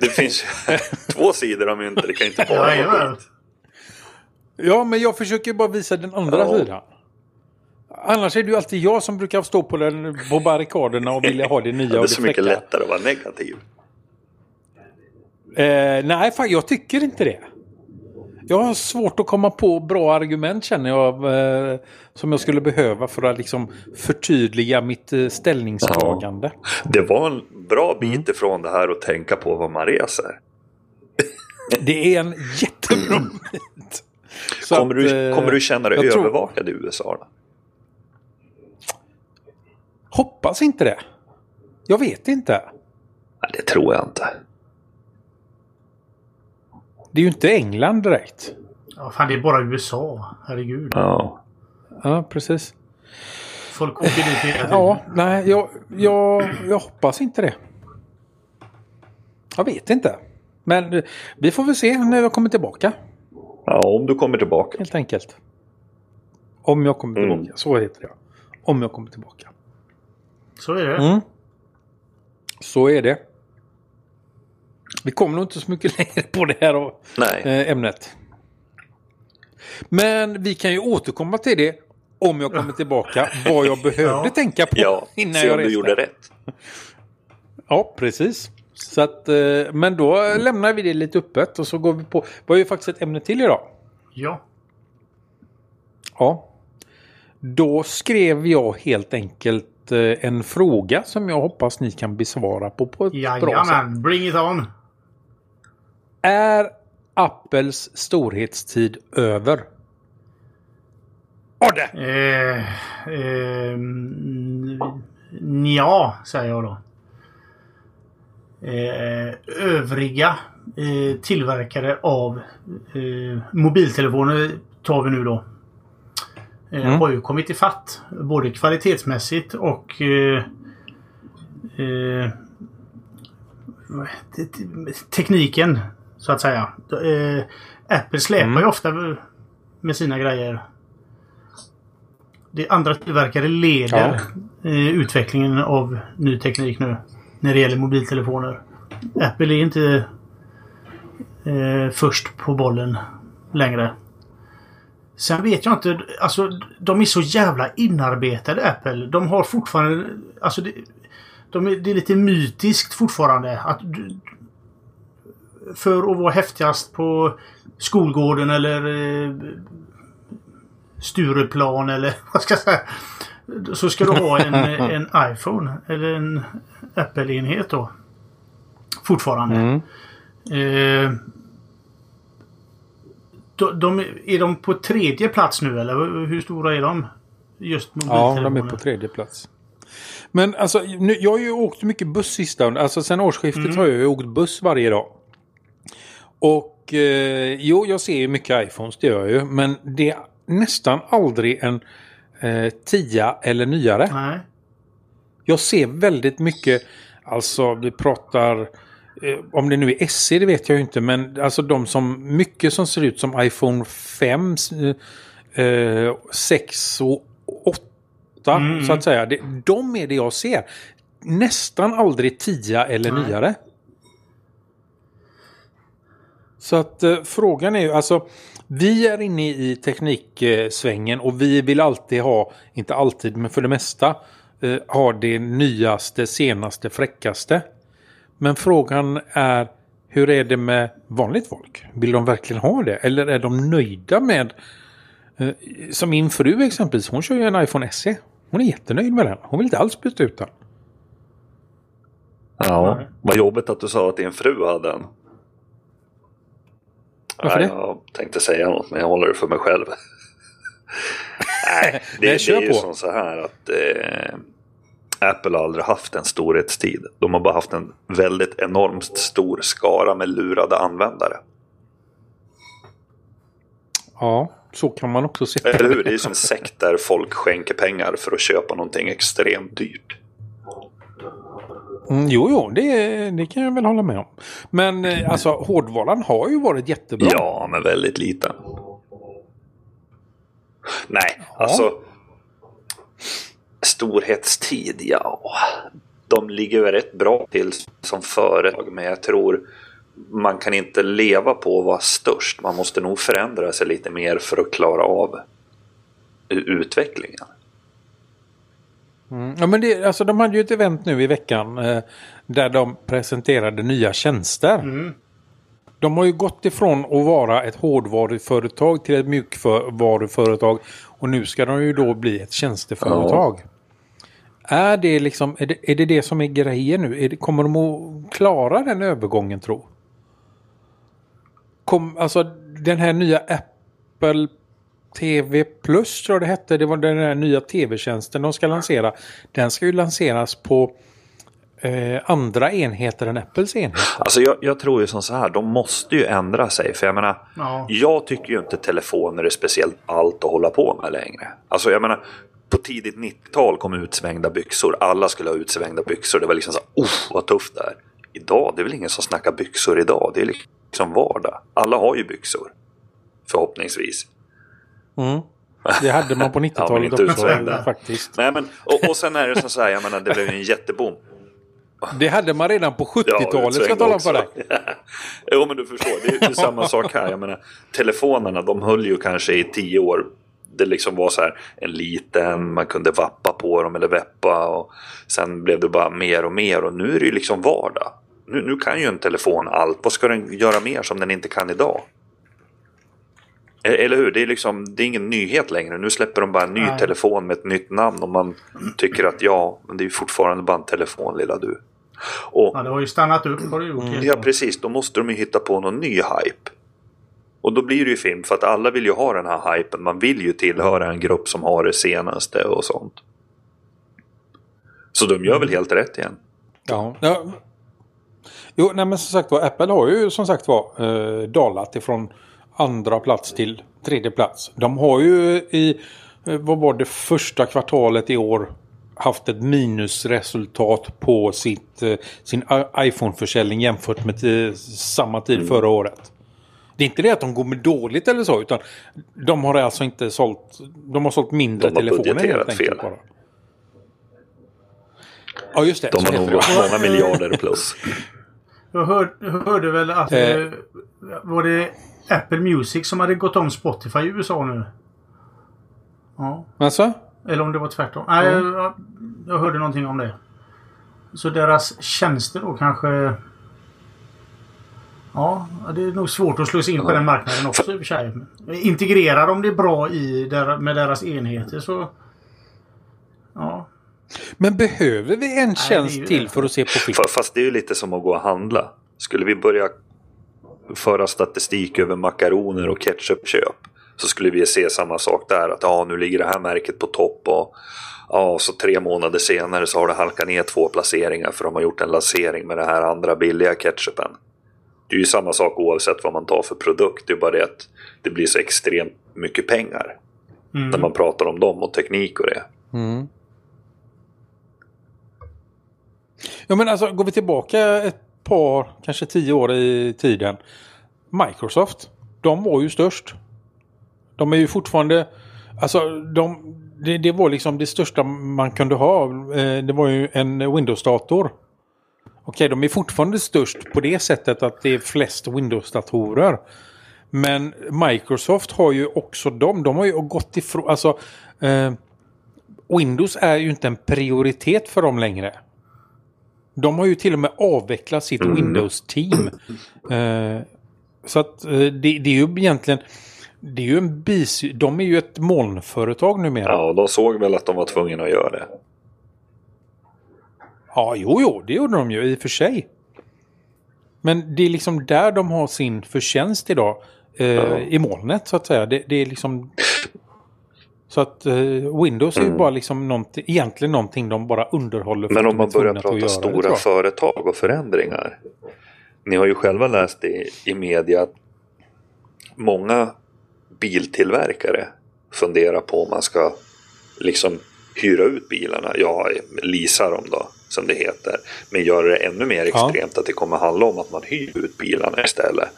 det finns ju två sidor av myntet. Det kan inte bara vara Jajamän. skit. Ja, men jag försöker bara visa den andra Ja. sidan. Annars är det ju alltid jag som brukar stå på, den, på barrikaderna och vilja ha det nya Det är och det så mycket lättare att vara negativ. Eh, nej, fan, jag tycker inte det. Jag har svårt att komma på bra argument känner jag. Eh, som jag skulle behöva för att liksom förtydliga mitt eh, ställningstagande. Det var en bra Mm. bit ifrån det här att tänka på vad man reser. Det är en jättebra bit. Så Kommer att, du, eh, kommer du känna dig jag tror- övervakad i USA? Då? Hoppas inte det. Jag vet inte. Nej, det tror jag inte. Det är ju inte England direkt. Ja, fan, det är bara USA. Herregud. Ja. Ja, precis. Folk åker dit hela tiden. Ja, nej, jag, jag, jag hoppas inte det. Jag vet inte. Men vi får väl se när jag kommer tillbaka. ja, om du kommer tillbaka. Helt enkelt. Om jag kommer Mm. tillbaka. Så heter det. Om jag kommer tillbaka. Så är det. Mm. Så är det. Vi kommer nog inte så mycket längre på det här Nej. eh, ämnet. Men vi kan ju återkomma till det om jag kommer tillbaka. Vad jag behövde Ja. tänka på Ja, innan se jag om du reste. gjorde rätt. Ja, precis. Så att, eh, men då lämnar vi det lite öppet och så går vi på. Vi har ju faktiskt ett ämne till idag. Ja. Ja. Då skrev jag helt enkelt eh, en fråga som jag hoppas ni kan besvara på, på ett bra sätt. Jajamän. Bring it on. Är Apples storhetstid över? Det! Eh, eh, ja, säger jag då. Eh, övriga eh, tillverkare av eh, mobiltelefoner tar vi nu då. Eh, Mm. Har ju kommit ifatt både kvalitetsmässigt och eh, eh, tekniken så att säga. Eh, Apple släpar Mm. ju ofta med sina grejer. Det andra tillverkare leder eh, utvecklingen av ny teknik nu. När det gäller mobiltelefoner. Apple är inte eh, först på bollen längre. Sen vet jag inte, alltså de är så jävla inarbetade Apple. De har fortfarande, alltså det, de är, det är lite mytiskt fortfarande. Att du, för att vara häftigast på skolgården eller eh, Stureplan eller vad ska jag säga. Så ska du ha en, en iPhone eller en Apple-enhet då. Fortfarande. Mm. Eh, de, de, är de på tredje plats nu eller hur stora är de? Just Ja, de är på tredje plats. Men alltså, nu, jag har ju åkt mycket buss sista, alltså sen årsskiftet Mm. har jag ju åkt buss varje dag. Och eh, jo, jag ser ju mycket iPhones, det gör jag ju. Men det är nästan aldrig en eh, 10 eller nyare. Nej. Jag ser väldigt mycket, alltså vi pratar, eh, om det nu är SE det vet jag ju inte, men alltså de som, mycket som ser ut som iPhone 5, eh, 6 och 8 Mm. så att säga. Det, de är det jag ser. Nästan aldrig 10 eller Nej. nyare. Så att eh, frågan är ju alltså vi är inne i tekniksvängen och vi vill alltid ha, inte alltid men för det mesta, eh, ha det nyaste, senaste, fräckaste. Men frågan är hur är det med vanligt folk? Vill de verkligen ha det? Eller är de nöjda med eh, som min fru exempelvis, hon kör ju en iPhone SE. Hon är jättenöjd med den. Hon vill inte alls byta ut den. Ja, vad jobbigt att du sa att din fru hade en. Varför Nej, det? Jag tänkte säga något men jag håller det för mig själv. Nej, det, Nej, det är ju på. som så här att eh, Apple har aldrig haft en storhetstid. De har bara haft en väldigt enormt stor skara med lurade användare. Ja, så kan man också se Eller hur? Det är ju som en sekt där folk skänker pengar för att köpa någonting extremt dyrt. Mm, jo, jo, det, det kan jag väl hålla med om. Men eh, alltså hårdvaran har ju varit jättebra. Ja, men väldigt liten. Nej, alltså. Storhetstid, ja. De ligger väl rätt bra till som företag, men jag tror man kan inte leva på att vara störst. Man måste nog förändra sig lite mer för att klara av utvecklingen. Mm, ja, men det, alltså, de hade ju ett event nu i veckan eh, där de presenterade nya tjänster. De har ju gått ifrån att vara ett hårdvaruföretag till ett mjukvaruföretag och nu ska de ju då bli ett tjänsteföretag. Är det liksom, är det, är det det som är grejen nu? Det, kommer de att klara den övergången tro? Kom, alltså den här nya Apple TV Plus tror jag det hette. Det var den här nya tv-tjänsten de ska lansera. Den ska ju lanseras på eh, andra enheter än Apples enheter. Alltså jag, jag tror ju som så här, de måste ju ändra sig. För jag menar, Ja. jag tycker ju inte telefoner är speciellt allt att hålla på med längre. Alltså jag menar, på tidigt 90-tal kom utsvängda byxor. Alla skulle ha utsvängda byxor. Det var liksom så här, oh vad tufft det är. Idag, det är väl ingen som snackar byxor idag. Det är liksom vardag. Alla har ju byxor. Förhoppningsvis. Mm. Det hade man på Ja, men 90-talet inte också faktiskt. Nej men, och, och sen är det så här, jag menar det blev ju en jätteboom. Det hade man redan på 70-talet ska jag tala om för dig. jo men du förstår, det är, det är samma sak här. Jag menar, telefonerna de höll ju kanske i tio år. Det liksom var så här en liten, man kunde vappa på dem eller veppa. Och sen blev det bara mer och mer och nu är det ju liksom vardag. Nu, nu kan ju en telefon allt. Vad ska den göra mer som den inte kan idag? E- Eller hur? Det är, liksom, det är ingen nyhet längre. Nu släpper de bara en ny Nej. telefon med ett nytt namn och man tycker att ja, men det är fortfarande bara en telefon lilla du. Och Ja, det har ju stannat upp har det gjort. helt Ja precis, då måste de ju hitta på någon ny hype. Och då blir det ju film för att alla vill ju ha den här hypen. Man vill ju tillhöra en grupp som har det senaste och sånt. Så de gör väl helt rätt igen. Ja. ja. Jo, nej men som sagt var, Apple har ju som sagt var eh, dalat ifrån andra plats till tredje plats. De har ju i, eh, vad var det, första kvartalet i år haft ett minusresultat på sitt, eh, sin iPhone-försäljning jämfört med samma tid förra året. Det är inte det att de går med dåligt eller så, utan de har alltså inte sålt, de har sålt mindre De har telefoner budgeterat fel. bara. Ja, just det. De så har nog det. gått många miljarder plus. Jag hör, jag hörde väl att... Eh. Eh. Var det Apple Music som hade gått om Spotify i USA nu? Ja. Alltså? Eller om det var tvärtom. Nej, jag, jag hörde någonting om det. Så deras tjänster då kanske... Ja, det är nog svårt att slå sig in på den marknaden också i och för sig. Integrerar de det bra i der, med deras enheter så... Ja. Men behöver vi en tjänst ju till för att se på film? Fa- Fast det är ju lite som att gå och handla. Skulle vi börja föra statistik över makaroner och ketchupköp så skulle vi se samma sak där. Att ja, nu ligger det här märket på topp och ja, så tre månader senare så har det halkat ner två placeringar för de har gjort en lansering med den här andra billiga ketchupen. Det är ju samma sak oavsett vad man tar för produkt. Det är bara det att det blir så extremt mycket pengar Mm. när man pratar om dem och teknik och det. Mm. Ja men alltså går vi tillbaka ett par, kanske tio år i tiden. Microsoft, de var ju störst. De är ju fortfarande, alltså de, det, det var liksom det största man kunde ha. Eh, det var ju en Windows-dator. Okej, de är fortfarande störst på det sättet att det är flest Windows-datorer. Men Microsoft har ju också de, de har ju gått ifrån, alltså eh, Windows är ju inte en prioritet för dem längre. De har ju till och med avvecklat sitt Windows-team. Eh, så att eh, det, det är ju egentligen... Det är ju en bis... De är ju ett molnföretag numera. Ja, och de såg väl att de var tvungna att göra det. Ja, jo, jo, det gjorde de ju i och för sig. Men det är liksom där de har sin förtjänst idag. Eh, I molnet så att säga. Det, det är liksom... Så att eh, Windows är ju Mm. bara liksom någonting, egentligen någonting de bara underhåller. Men om man börjar prata göra stora företag och förändringar. Ni har ju själva läst i, i media att många biltillverkare funderar på om man ska liksom hyra ut bilarna. Ja, leasa dem då, som det heter. Men göra det ännu mer Ja. extremt att det kommer handla om att man hyr ut bilarna istället.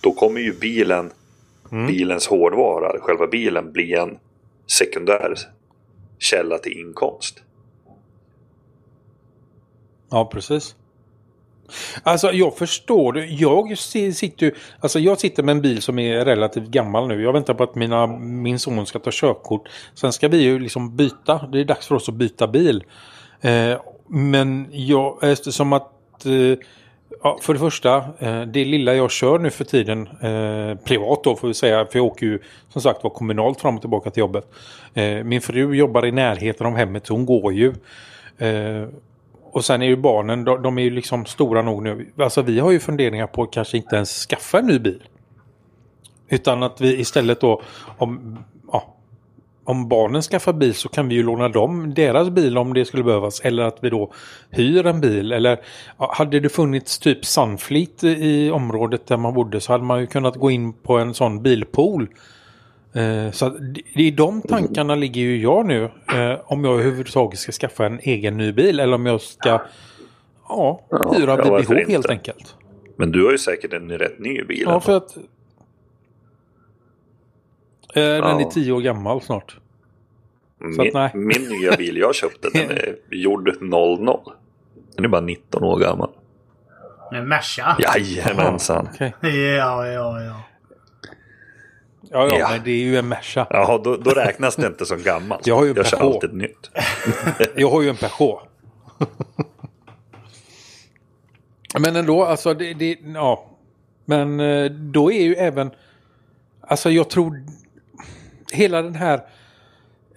Då kommer ju bilen, Mm. bilens hårdvara, själva bilen, bli en sekundär källa till inkomst. Ja, precis. Alltså jag förstår det. Jag sitter ju, alltså jag sitter med en bil som är relativt gammal nu. Jag väntar på att mina, min son ska ta körkort. Sen ska vi ju liksom byta. Det är dags för oss att byta bil. Eh, men jag, eftersom att eh, Ja, för det första, eh, det lilla jag kör nu för tiden, eh, privat då får vi säga, för jag åker ju som sagt var kommunalt fram och tillbaka till jobbet. Eh, min fru jobbar i närheten av hemmet, så hon går ju. Eh, och sen är ju barnen, de, de är ju liksom stora nog nu. Alltså vi har ju funderingar på att kanske inte ens skaffa en ny bil. Utan att vi istället då, om, om barnen skaffar bil så kan vi ju låna dem, deras bil om det skulle behövas. Eller att vi då hyr en bil. Eller hade det funnits typ Sunfleet i området där man bodde så hade man ju kunnat gå in på en sån bilpool. Eh, så det- är de tankarna ligger ju jag nu. Eh, om jag överhuvudtaget ska skaffa en egen ny bil. Eller om jag ska ja, hyra ja, vid behov helt enkelt. Men du har ju säkert en rätt ny bil. Ja, för att... Eh, den är tio år gammal snart. Så att min, nej. min nya bil jag köpte den är gjord 00. Den är bara 19 år gammal. En Merca? Jajamensan. Okej. Ja, ja, ja. Ja, ja, Ja. men det är ju en Merca. Jaha, då, då räknas det inte som gammalt. Jag har ju en jag kör Peugeot. alltid nytt. Jag har ju en Peugeot. Men ändå, alltså det, det, ja. Men eh, då är ju även, alltså jag tror hela den här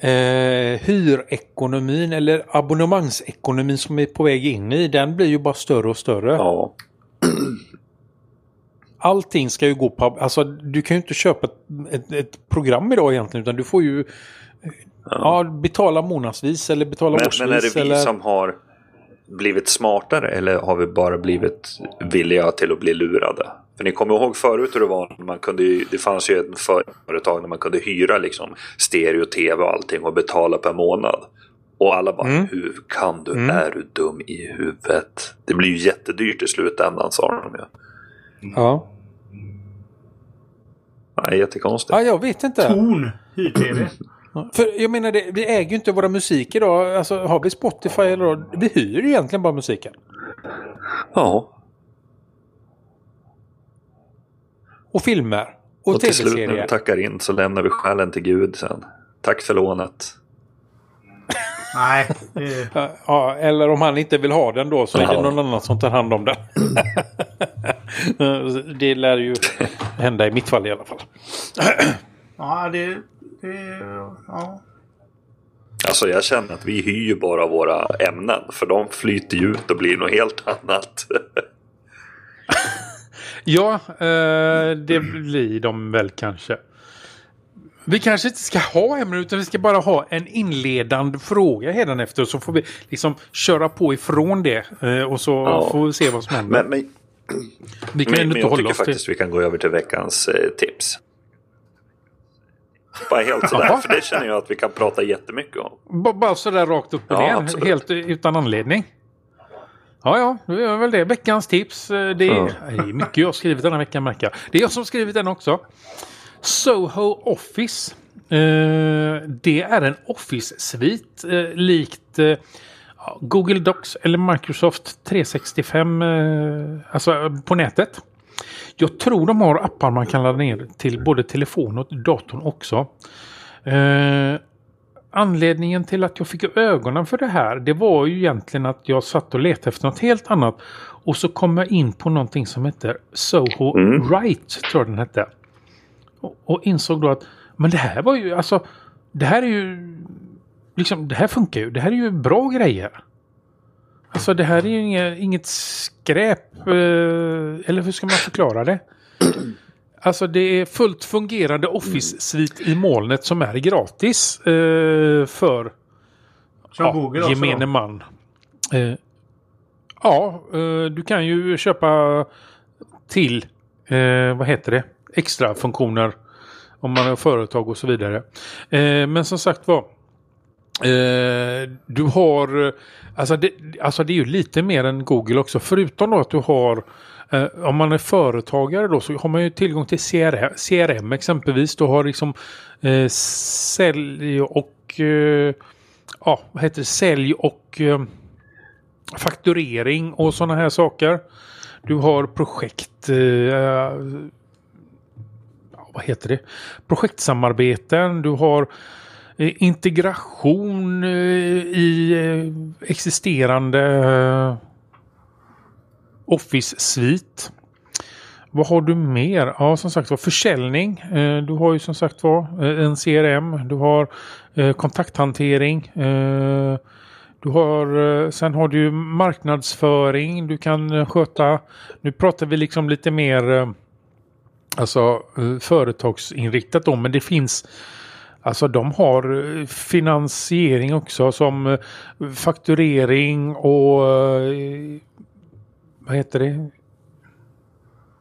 eh, hyrekonomin eller abonnemangsekonomin som är på väg in i, den blir ju bara större och större. Ja. Allting ska ju gå på, alltså du kan ju inte köpa ett, ett, ett program idag egentligen utan du får ju ja. betala månadsvis eller betala Men, årsvis. men är det vi eller... som har blivit smartare eller har vi bara blivit villiga till att bli lurade? För ni kommer ihåg förut hur det var. när Man kunde ju, det fanns ju ett företag där man kunde hyra liksom stereo, tv och allting och betala per månad. Och alla bara, Mm. hur kan du? Mm. Är du dum i huvudet? Det blir ju jättedyrt i slutändan sa de ju. Ja. Nej, jättekonstigt. ja, jag vet inte. Torn hyr-tv. För jag menar, det, vi äger ju inte våra musik idag. Alltså har vi Spotify eller Vi hyr ju egentligen bara musiken. Ja, Och filmer. Och, och till slut när vi tackar in så lämnar vi själen till Gud sen. Tack för lånet. Nej. Ja, eller om han inte vill ha den då så är det någon annan som tar hand om den. det lär ju hända i mitt fall i alla fall. Ja, det... det ja. Alltså jag känner att vi hyr ju bara våra ämnen. För de flyter ju ut och blir något helt annat. Ja, eh, det blir de väl kanske. Vi kanske inte ska ha ämnen utan vi ska bara ha en inledande fråga hädanefter. Så får vi liksom köra på ifrån det. eh, Och så Ja. får vi se vad som händer. Men, men, vi kan men, ändå men inte jag hålla tycker oss till... faktiskt vi kan gå över till veckans eh, tips. Bara helt sådär, Jaha. för det känner jag att vi kan prata jättemycket om. B- Bara sådär rakt upp och Ja, ner. absolut. Helt utan anledning. Ja, ja, då gör väl det. Veckans tips. eh, Det är, Ja. det är mycket jag har skrivit den här veckan märker jag. Det är jag som har skrivit den också. Soho Office. Eh, det är en Office-svit eh, likt eh, Google Docs eller Microsoft 365 eh, alltså på nätet. Jag tror de har appar man kan ladda ner till både telefon och datorn också. Eh, anledningen till att jag fick ögonen för det här det var ju egentligen att jag satt och letade efter något helt annat. Och så kom jag in på någonting som heter Soho Mm. Right, tror jag den hette. Och, och insåg då att men det här var ju alltså det här är ju liksom det här funkar ju. Det här är ju bra grejer. Alltså det här är ju inget, inget skräp. Eh, eller hur ska man förklara det? Alltså det är fullt fungerande Office-svit i molnet som är gratis eh, för ja, gemene man. Eh, ja, eh, du kan ju köpa till, eh, vad heter det, extra funktioner om man har företag och så vidare. Eh, men som sagt var, eh, du har, eh, alltså det, alltså det är ju lite mer än Google också, förutom då att du har Eh, om man är företagare då så har man ju tillgång till CRM, CRM exempelvis. Du har liksom eh, sälj och eh, ja, vad heter det? Sälj och eh, fakturering och sådana här saker. Du har projekt eh, vad heter det? Projektsamarbeten. Du har Eh, integration eh, i eh, existerande Office-svit. Vad har du mer? Ja, som sagt var försäljning. Du har ju som sagt var en CRM. Du har kontakthantering. Du har, sen har du marknadsföring. Du kan sköta. Nu pratar vi liksom lite mer alltså företagsinriktat då, men det finns Alltså de har eh, finansiering också som eh, fakturering och eh, vad heter det?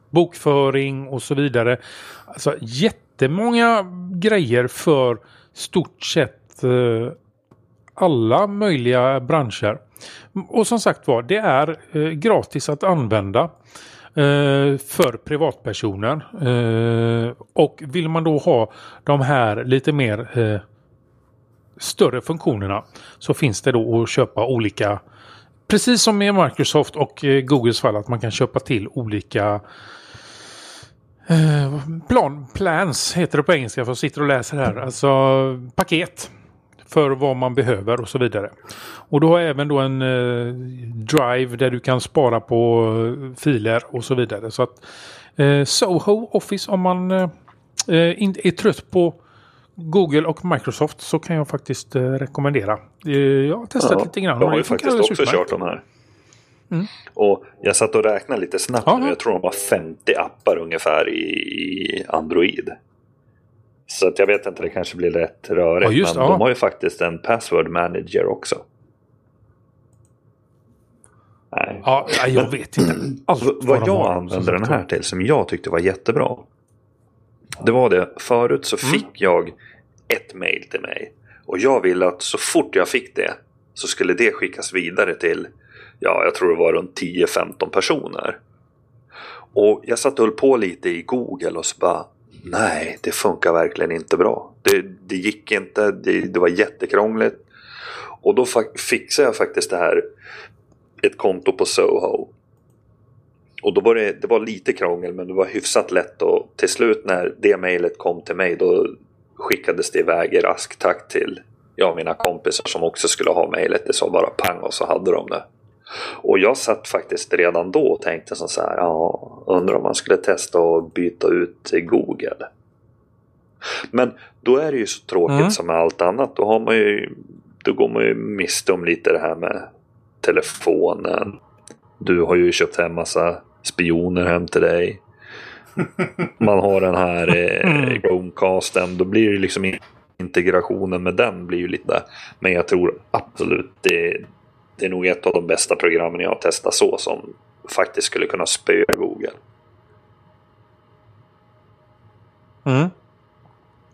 Bokföring och så vidare. Alltså jättemånga grejer för stort sett alla möjliga branscher. Och som sagt var, det är gratis att använda Eh, för privatpersoner. Eh, och vill man då ha de här lite mer eh, större funktionerna så finns det då att köpa olika Precis som med Microsoft och eh, Googles fall att man kan köpa till olika eh, plan, plans heter det på engelska för jag sitter och läser här. Alltså paket för vad man behöver och så vidare. Och du har även då en eh, drive där du kan spara på eh, filer och så vidare. Så att eh, Soho Office om man eh, eh, inte är trött på Google och Microsoft så kan jag faktiskt eh, rekommendera. Jag har testat Ja, lite grann. Jag har ju faktiskt också utmärkt. kört de här. Mm. Och jag satt och räknade lite snabbt Ja. Jag tror de har 50 appar ungefär i, i Android. Så att jag vet inte, det kanske blir rätt rörigt. Ja, just men det, de har ju faktiskt en password manager också. Nej. Ja, ja, jag vet inte allt vad jag använde den här till som jag tyckte var jättebra. Det var det, förut så Mm. fick jag ett mail till mig. Och jag ville att så fort jag fick det så skulle det skickas vidare till, ja jag tror det var runt 10-15 personer. Och jag satt och höll på lite i Google och så bara, nej det funkar verkligen inte bra. Det, det gick inte, det, det var jättekrångligt. Och då fixade jag faktiskt det här, ett konto på Soho. Och då var det, det var lite krångel men det var hyfsat lätt och till slut när det mejlet kom till mig då skickades det iväg i rask takt till ja, mina kompisar som också skulle ha mejlet. Det sa bara pang och så hade de det. Och jag satt faktiskt redan då och tänkte som så här, ja, undrar om man skulle testa att byta ut Google. Men då är det ju så tråkigt Mm. som med allt annat. Då har man ju, då går man ju miste om lite det här med telefonen. Du har ju köpt hem massa spioner hem till dig. Man har den här eh, Chromecasten. Då blir det liksom in- integrationen med den blir ju lite. Men jag tror absolut det, det är nog ett av de bästa programmen jag har testat så som faktiskt skulle kunna spöa Google. Mm.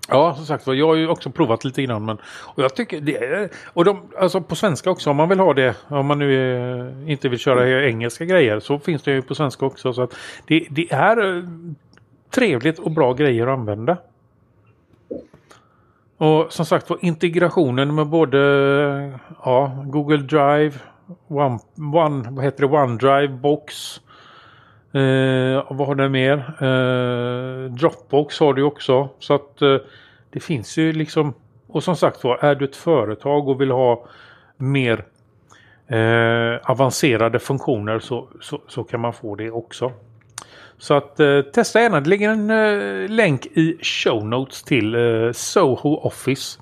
Ja, som sagt var, jag har ju också provat lite grann. Men, och jag tycker det är... Och de, alltså på svenska också, om man vill ha det. Om man nu är, inte vill köra engelska grejer så finns det ju på svenska också. Så att det, det är eh, trevligt och bra grejer att använda. Och som sagt var, integrationen med både ja, Google Drive, One, One, vad heter det, OneDrive, Box. Eh, vad har den mer? Eh, Dropbox har du också. Så att eh, det finns ju liksom. Och som sagt var, är du ett företag och vill ha mer eh, avancerade funktioner så, så, så kan man få det också. Så att eh, testa gärna. Det ligger en eh, länk i show notes till eh, Soho Office.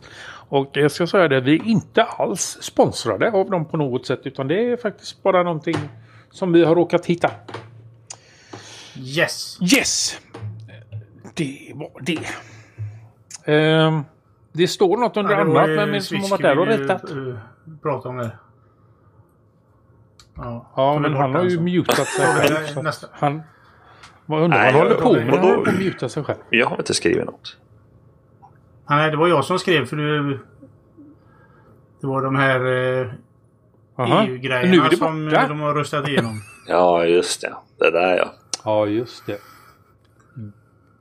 Och jag ska säga det, vi är inte alls sponsrade av dem på något sätt utan det är faktiskt bara någonting som vi har råkat hitta. Yes. Yes! det var det. Ehm, det står något under Ja, annat. ju Vem som har varit där och ritat? eh, Prata om det. Ja, Ja, tog vi men han har ju mutat sig Ja, själv. Han... Vad undrar Nej, vad han håller på jag- med håller på sig själv. Jag har inte skrivit något. Nej, det var jag som skrev för du... Det var de här eh. EU-grejerna som borta. eh, de har röstat igenom. Ja, just det. Det där ja. Ja, just det.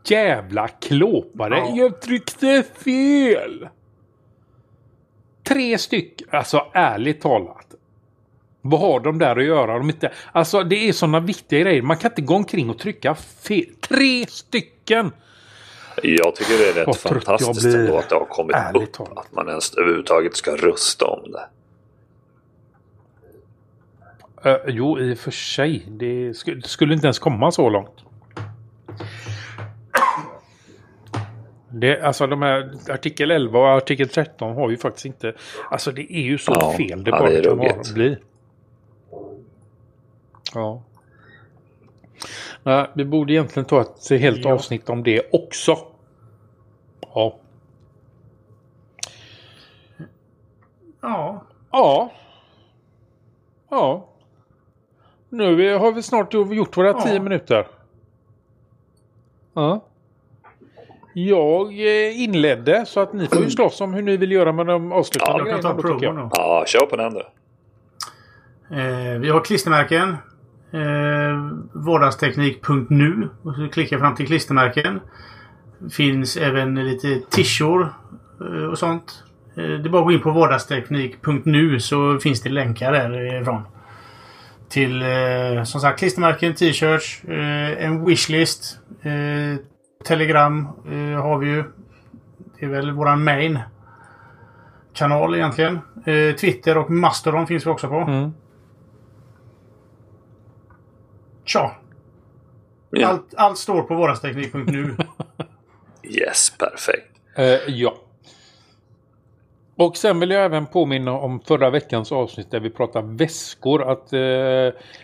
Jävla klåpare. Ja. Jag tryckte fel! Tre stycken. Alltså ärligt talat. Vad har de där att göra? De inte... Alltså det är sådana viktiga grejer. Man kan inte gå omkring och trycka fel. Tre stycken! Jag tycker det är rätt fantastiskt ändå att det har kommit upp. talat. Att man ens överhuvudtaget ska rösta om det. Uh, jo, i och för sig. Det skulle, det skulle inte ens komma så långt. Det, alltså de här artikel 11 och artikel 13 har ju faktiskt inte... Alltså det är ju så Ja, fel det ja, bara är kan bli. Ja. Nej, vi borde egentligen ta ett helt Ja. avsnitt om det också. Ja. Ja. Ja. Ja. Nu har vi snart gjort våra Ja. tio minuter. Ja. Jag eh, inledde så att ni får ju slåss om hur ni vill göra med de avslutande Jag kan ta grejerna. då. Ja, kör på den då. Eh, vi har klistermärken. Eh, vardagsteknik.nu. Och så klickar jag fram till klistermärken. Finns även lite tishor eh, och sånt. Eh, det är bara att gå in på vardagsteknik.nu så finns det länkar därifrån. Till eh, som sagt klistermärken, t-shirts, eh, en wishlist. Eh, Telegram eh, har vi ju. Det är väl våran main kanal egentligen. Eh, Twitter och Mastodon finns vi också på. Mm. Tja! Ja. Allt, allt står på vardagsteknik.nu. Yes, perfekt. Eh, ja. Och sen vill jag även påminna om förra veckans avsnitt där vi pratade väskor. Att eh,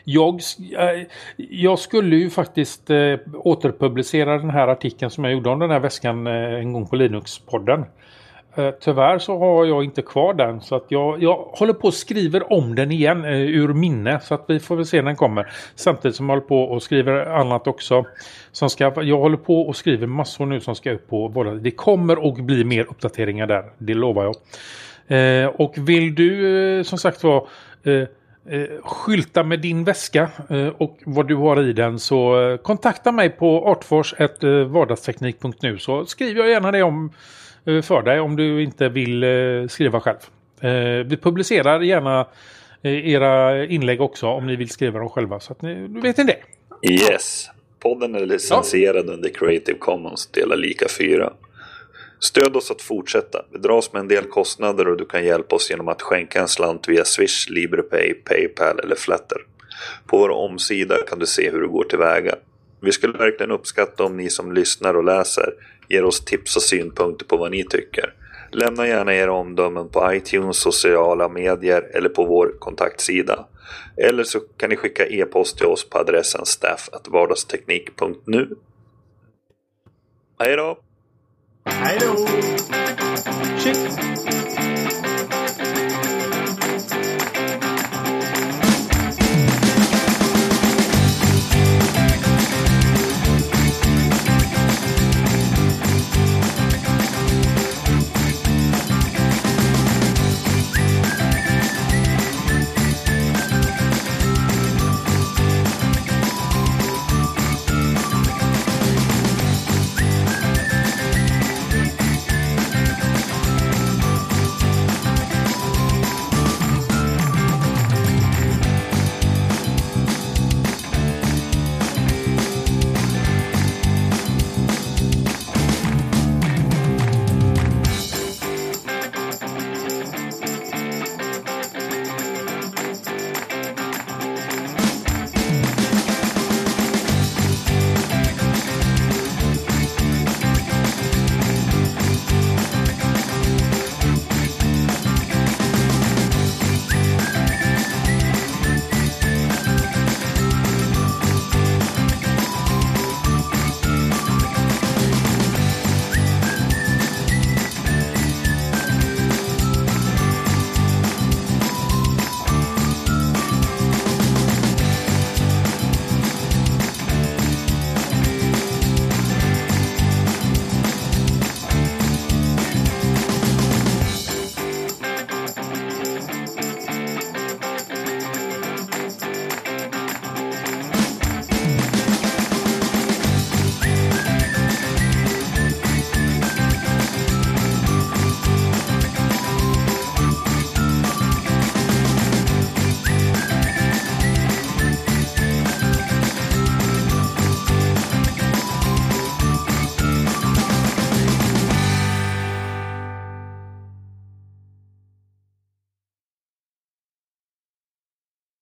jag, eh, jag skulle ju faktiskt eh, återpublicera den här artikeln som jag gjorde om den här väskan eh, en gång på Linux-podden. Eh, tyvärr så har jag inte kvar den så att jag, jag håller på och skriver om den igen eh, ur minne så att vi får väl se när den kommer. Samtidigt som jag håller på och skriver annat också. Som ska, jag håller på och skriver massor nu som ska upp på båda. Det kommer att bli mer uppdateringar där, det lovar jag. Eh, och vill du eh, som sagt vara eh, eh, skylta med din väska eh, och vad du har i den så eh, kontakta mig på artfors.vardagsteknik.nu eh, så skriver jag gärna det om Eh, för dig om du inte vill eh, skriva själv. Eh, vi publicerar gärna era inlägg också om ni vill skriva dem själva så att ni, du vet ni det. Yes. Podden är licensierad under Creative Commons delar lika 4. Stöd oss att fortsätta. Vi dras med en del kostnader och du kan hjälpa oss genom att skänka en slant via Swish, LibrePay, Paypal eller Flatter. På vår omsida kan du se hur du går tillväga. Vi skulle verkligen uppskatta om ni som lyssnar och läser ger oss tips och synpunkter på vad ni tycker. Lämna gärna era omdömen på iTunes, sociala medier eller på vår kontaktsida. Eller så kan ni skicka e-post till oss på adressen staff.vardagsteknik.nu. Hej då! Hej då! Shit.